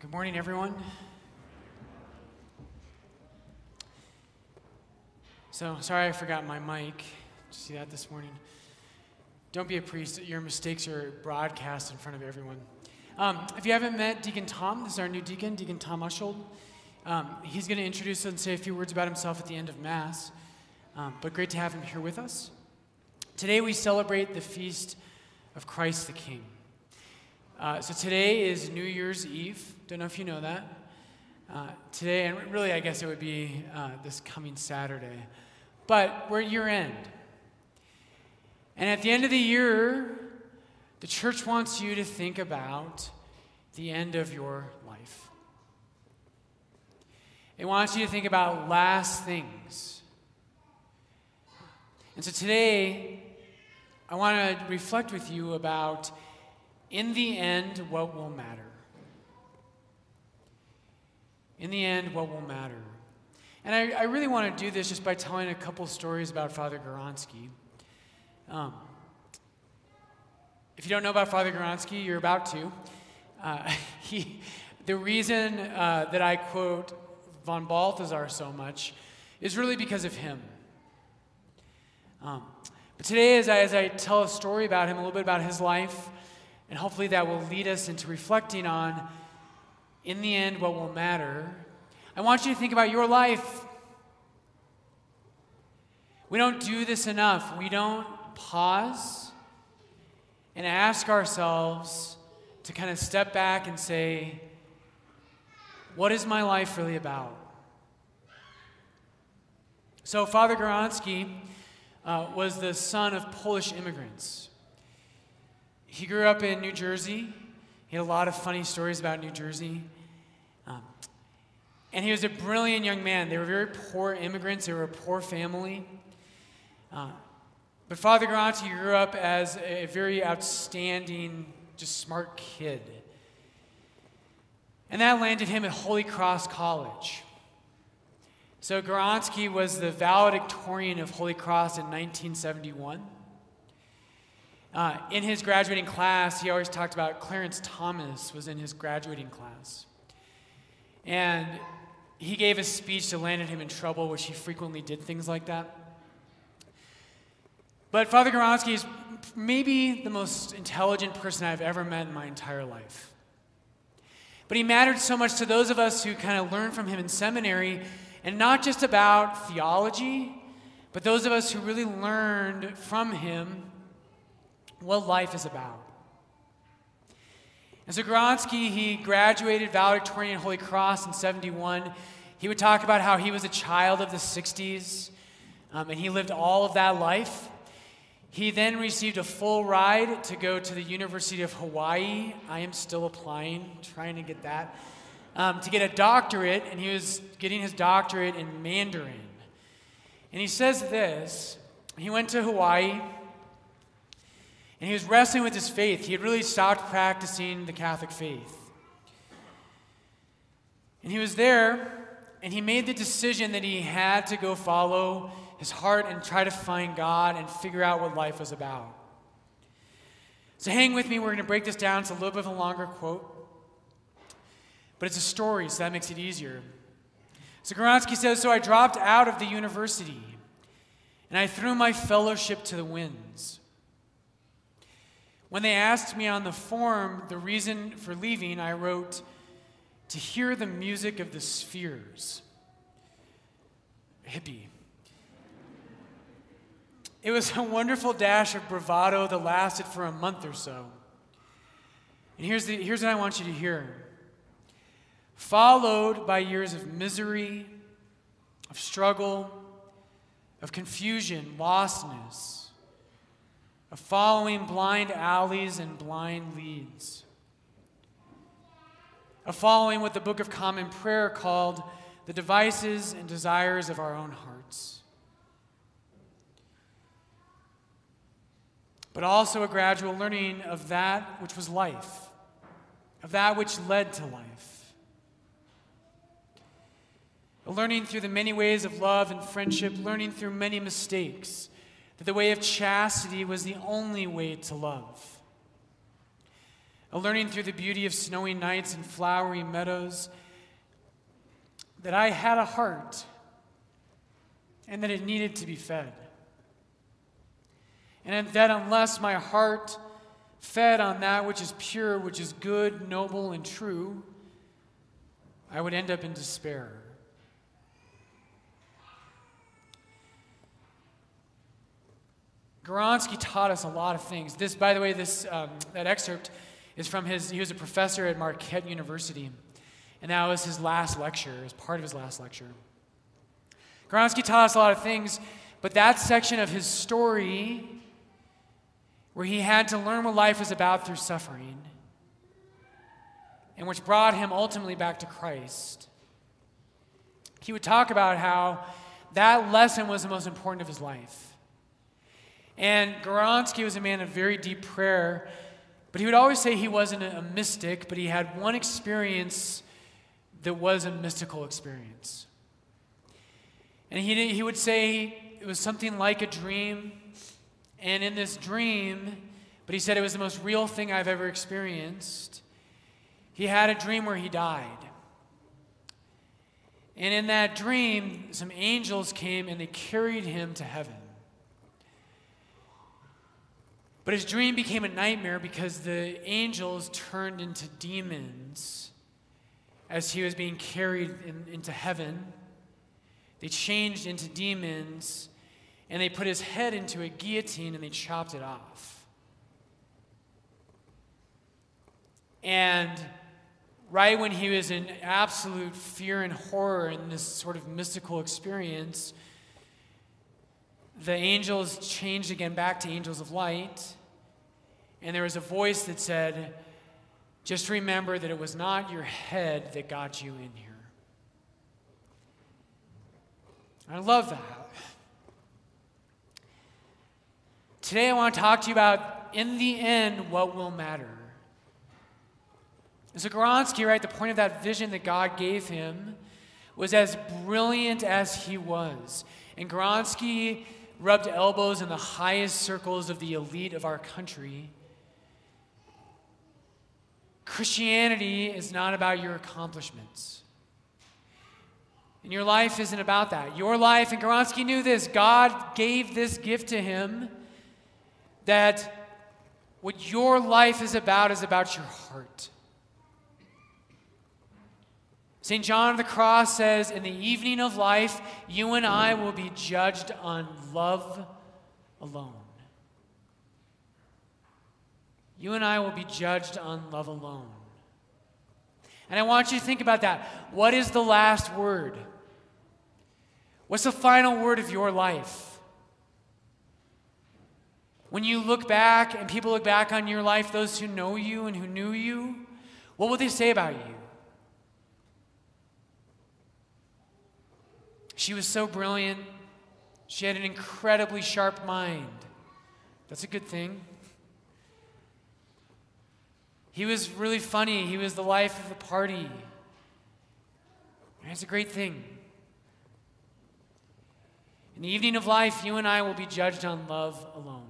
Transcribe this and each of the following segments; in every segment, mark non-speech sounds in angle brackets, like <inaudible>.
Good morning, everyone. So, sorry I forgot my mic. Did you see that this morning? Don't be a priest. Your mistakes are broadcast in front of everyone. Um, if you haven't met Deacon Tom, this is our new deacon, Deacon Tom Ushold. Um, he's going to introduce and say a few words about himself at the end of Mass. Um, but great to have him here with us. Today we celebrate the feast of Christ the King. Uh, so today is New Year's Eve. Don't know if you know that. Uh, today, and really, I guess it would be uh, this coming Saturday. But we're at year end. And at the end of the year, the church wants you to think about the end of your life. It wants you to think about last things. And so today, I want to reflect with you about in the end, what will matter? In the end, what will matter? And I, I really want to do this just by telling a couple stories about Father Gawronski. Um, if you don't know about Father Gawronski, you're about to. Uh, <laughs> he, the reason uh, that I quote von Balthasar so much is really because of him. Um, but today, as I, as I tell a story about him, a little bit about his life, and hopefully that will lead us into reflecting on, in the end, what will matter. I want you to think about your life. We don't do this enough. We don't pause and ask ourselves to kind of step back and say, what is my life really about? So, Father Gawronski uh, was the son of Polish immigrants. He grew up in New Jersey. He had a lot of funny stories about New Jersey. Um, and he was a brilliant young man. They were very poor immigrants, they were a poor family. Uh, but Father Gawronski grew up as a very outstanding, just smart kid. And that landed him at Holy Cross College. So Gawronski was the valedictorian of Holy Cross in 1971. Uh, in his graduating class, he always talked about Clarence Thomas was in his graduating class. And he gave a speech that landed him in trouble, which he frequently did things like that. But Father Gawronski is maybe the most intelligent person I've ever met in my entire life. But he mattered so much to those of us who kind of learned from him in seminary, and not just about theology, but those of us who really learned from him what life is about. And so Gawronski, he graduated valedictorian Holy Cross in 71. He would talk about how he was a child of the 60s, um, and he lived all of that life. He then received a full ride to go to the University of Hawaii. I am still applying, trying to get that, um, to get a doctorate, and he was getting his doctorate in Mandarin. And he says this he went to Hawaii. And he was wrestling with his faith. He had really stopped practicing the Catholic faith. And he was there, and he made the decision that he had to go follow his heart and try to find God and figure out what life was about. So hang with me, we're going to break this down. It's a little bit of a longer quote, but it's a story, so that makes it easier. So Gawronski says So I dropped out of the university, and I threw my fellowship to the winds. When they asked me on the form the reason for leaving, I wrote, to hear the music of the spheres. Hippie. It was a wonderful dash of bravado that lasted for a month or so. And here's, the, here's what I want you to hear followed by years of misery, of struggle, of confusion, lostness of following blind alleys and blind leads, of following what the Book of Common Prayer called the devices and desires of our own hearts. But also a gradual learning of that which was life, of that which led to life. A learning through the many ways of love and friendship, learning through many mistakes that the way of chastity was the only way to love. a learning through the beauty of snowy nights and flowery meadows, that I had a heart and that it needed to be fed. And that unless my heart fed on that which is pure, which is good, noble, and true, I would end up in despair. Gawronski taught us a lot of things. This, by the way, this um, that excerpt is from his. He was a professor at Marquette University, and that was his last lecture. As part of his last lecture. Gawronski taught us a lot of things, but that section of his story, where he had to learn what life was about through suffering, and which brought him ultimately back to Christ, he would talk about how that lesson was the most important of his life. And Gawronski was a man of very deep prayer, but he would always say he wasn't a mystic, but he had one experience that was a mystical experience. And he, he would say it was something like a dream. And in this dream, but he said it was the most real thing I've ever experienced. He had a dream where he died. And in that dream, some angels came and they carried him to heaven. But his dream became a nightmare because the angels turned into demons as he was being carried in, into heaven. They changed into demons and they put his head into a guillotine and they chopped it off. And right when he was in absolute fear and horror in this sort of mystical experience, the angels changed again back to angels of light and there was a voice that said, Just remember that it was not your head that got you in here. I love that. Today, I want to talk to you about, in the end, what will matter. So, Gawronski, right, the point of that vision that God gave him was as brilliant as he was. And Gawronski rubbed elbows in the highest circles of the elite of our country. Christianity is not about your accomplishments. And your life isn't about that. Your life, and Gawronski knew this, God gave this gift to him that what your life is about is about your heart. St. John of the Cross says, In the evening of life, you and I will be judged on love alone. You and I will be judged on love alone. And I want you to think about that. What is the last word? What's the final word of your life? When you look back and people look back on your life, those who know you and who knew you, what will they say about you? She was so brilliant. She had an incredibly sharp mind. That's a good thing. He was really funny. He was the life of the party. It's a great thing. In the evening of life, you and I will be judged on love alone.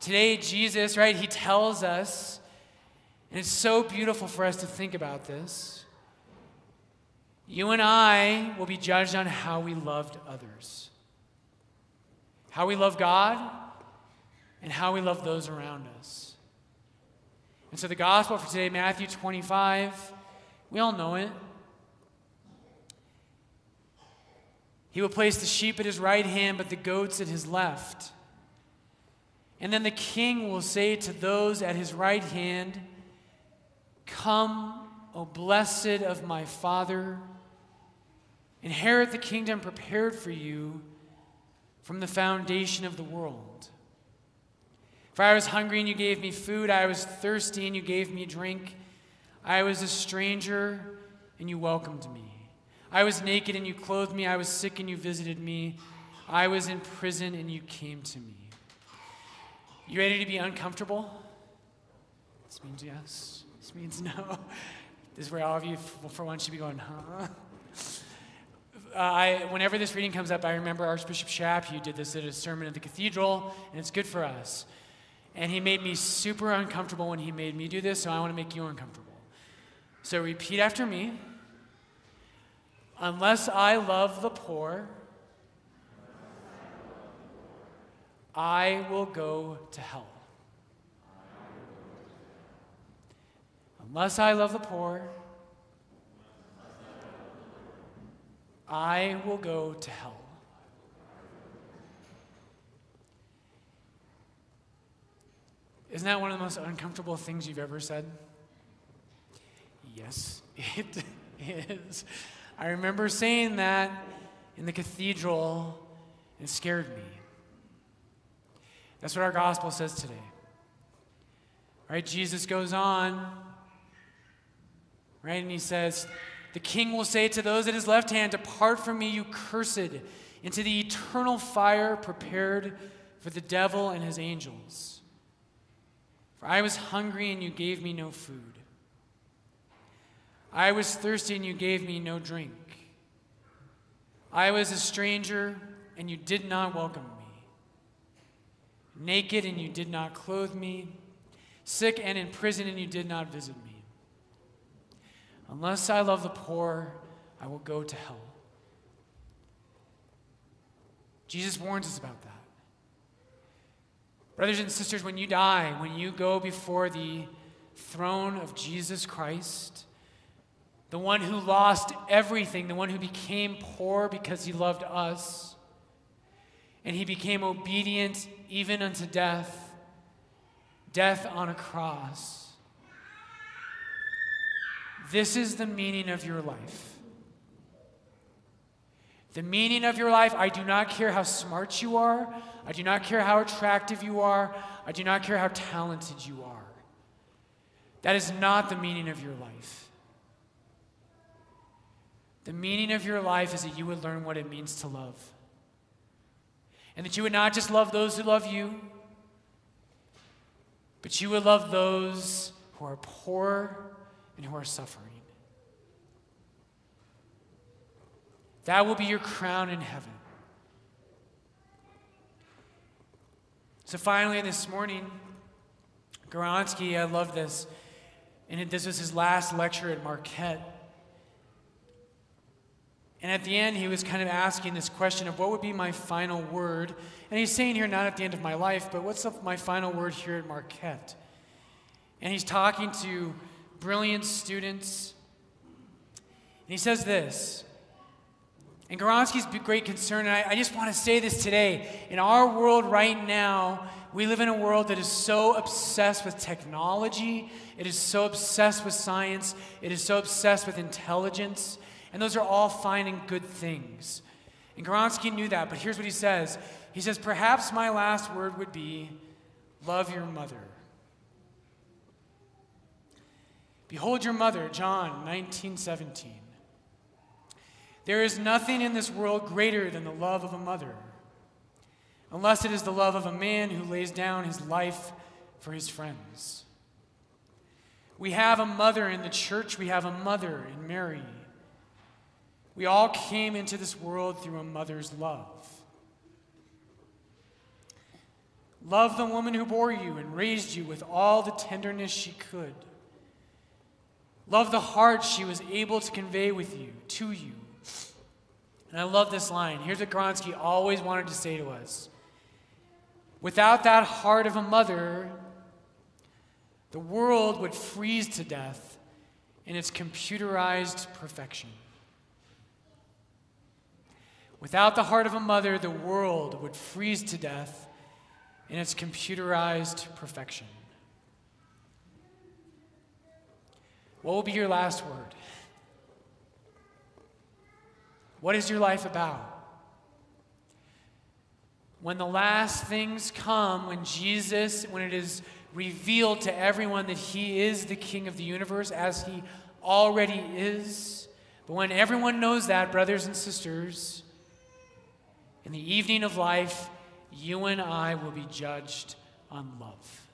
Today, Jesus, right, he tells us, and it's so beautiful for us to think about this. You and I will be judged on how we loved others, how we love God, and how we love those around us. And so the gospel for today, Matthew 25, we all know it. He will place the sheep at his right hand, but the goats at his left. And then the king will say to those at his right hand, Come, O blessed of my Father, inherit the kingdom prepared for you from the foundation of the world. For I was hungry and you gave me food. I was thirsty and you gave me drink. I was a stranger and you welcomed me. I was naked and you clothed me. I was sick and you visited me. I was in prison and you came to me. You ready to be uncomfortable? This means yes. This means no. <laughs> This is where all of you, for once, should be going, huh? Uh, I, whenever this reading comes up, I remember Archbishop Chaput did this at a sermon at the cathedral, and it's good for us. And he made me super uncomfortable when he made me do this, so I want to make you uncomfortable. So repeat after me. Unless I love the poor, I will go to hell. Unless I love the poor, I will go to hell. Isn't that one of the most uncomfortable things you've ever said? Yes, <laughs> it is. I remember saying that in the cathedral, and it scared me. That's what our gospel says today. Right? Jesus goes on, right? And he says, The king will say to those at his left hand, Depart from me, you cursed, into the eternal fire prepared for the devil and his angels. For I was hungry, and you gave me no food. I was thirsty, and you gave me no drink. I was a stranger, and you did not welcome me naked and you did not clothe me, sick and in prison and you did not visit me. Unless I love the poor, I will go to hell. Jesus warns us about that. Brothers and sisters, when you die, when you go before the throne of Jesus Christ, the one who lost everything, the one who became poor because he loved us, and he became obedient even unto death, death on a cross. This is the meaning of your life. The meaning of your life, I do not care how smart you are. I do not care how attractive you are. I do not care how talented you are. That is not the meaning of your life. The meaning of your life is that you would learn what it means to love. And that you would not just love those who love you, but you would love those who are poor and who are suffering. That will be your crown in heaven. So finally, this morning, Gawronski, I love this, and this was his last lecture at Marquette. And at the end, he was kind of asking this question of what would be my final word. And he's saying here, not at the end of my life, but what's my final word here at Marquette? And he's talking to brilliant students. And he says this. And Gawronski's great concern, and I, I just want to say this today. In our world right now, we live in a world that is so obsessed with technology, it is so obsessed with science, it is so obsessed with intelligence. And those are all fine and good things. And Gawronski knew that, but here's what he says He says, Perhaps my last word would be love your mother. Behold your mother, John 19 17. There is nothing in this world greater than the love of a mother, unless it is the love of a man who lays down his life for his friends. We have a mother in the church, we have a mother in Mary. We all came into this world through a mother's love. Love the woman who bore you and raised you with all the tenderness she could. Love the heart she was able to convey with you, to you. And I love this line. Here's what Gawronski always wanted to say to us Without that heart of a mother, the world would freeze to death in its computerized perfection. Without the heart of a mother, the world would freeze to death in its computerized perfection. What will be your last word? What is your life about? When the last things come, when Jesus, when it is revealed to everyone that He is the King of the universe, as He already is, but when everyone knows that, brothers and sisters, in the evening of life, you and I will be judged on love.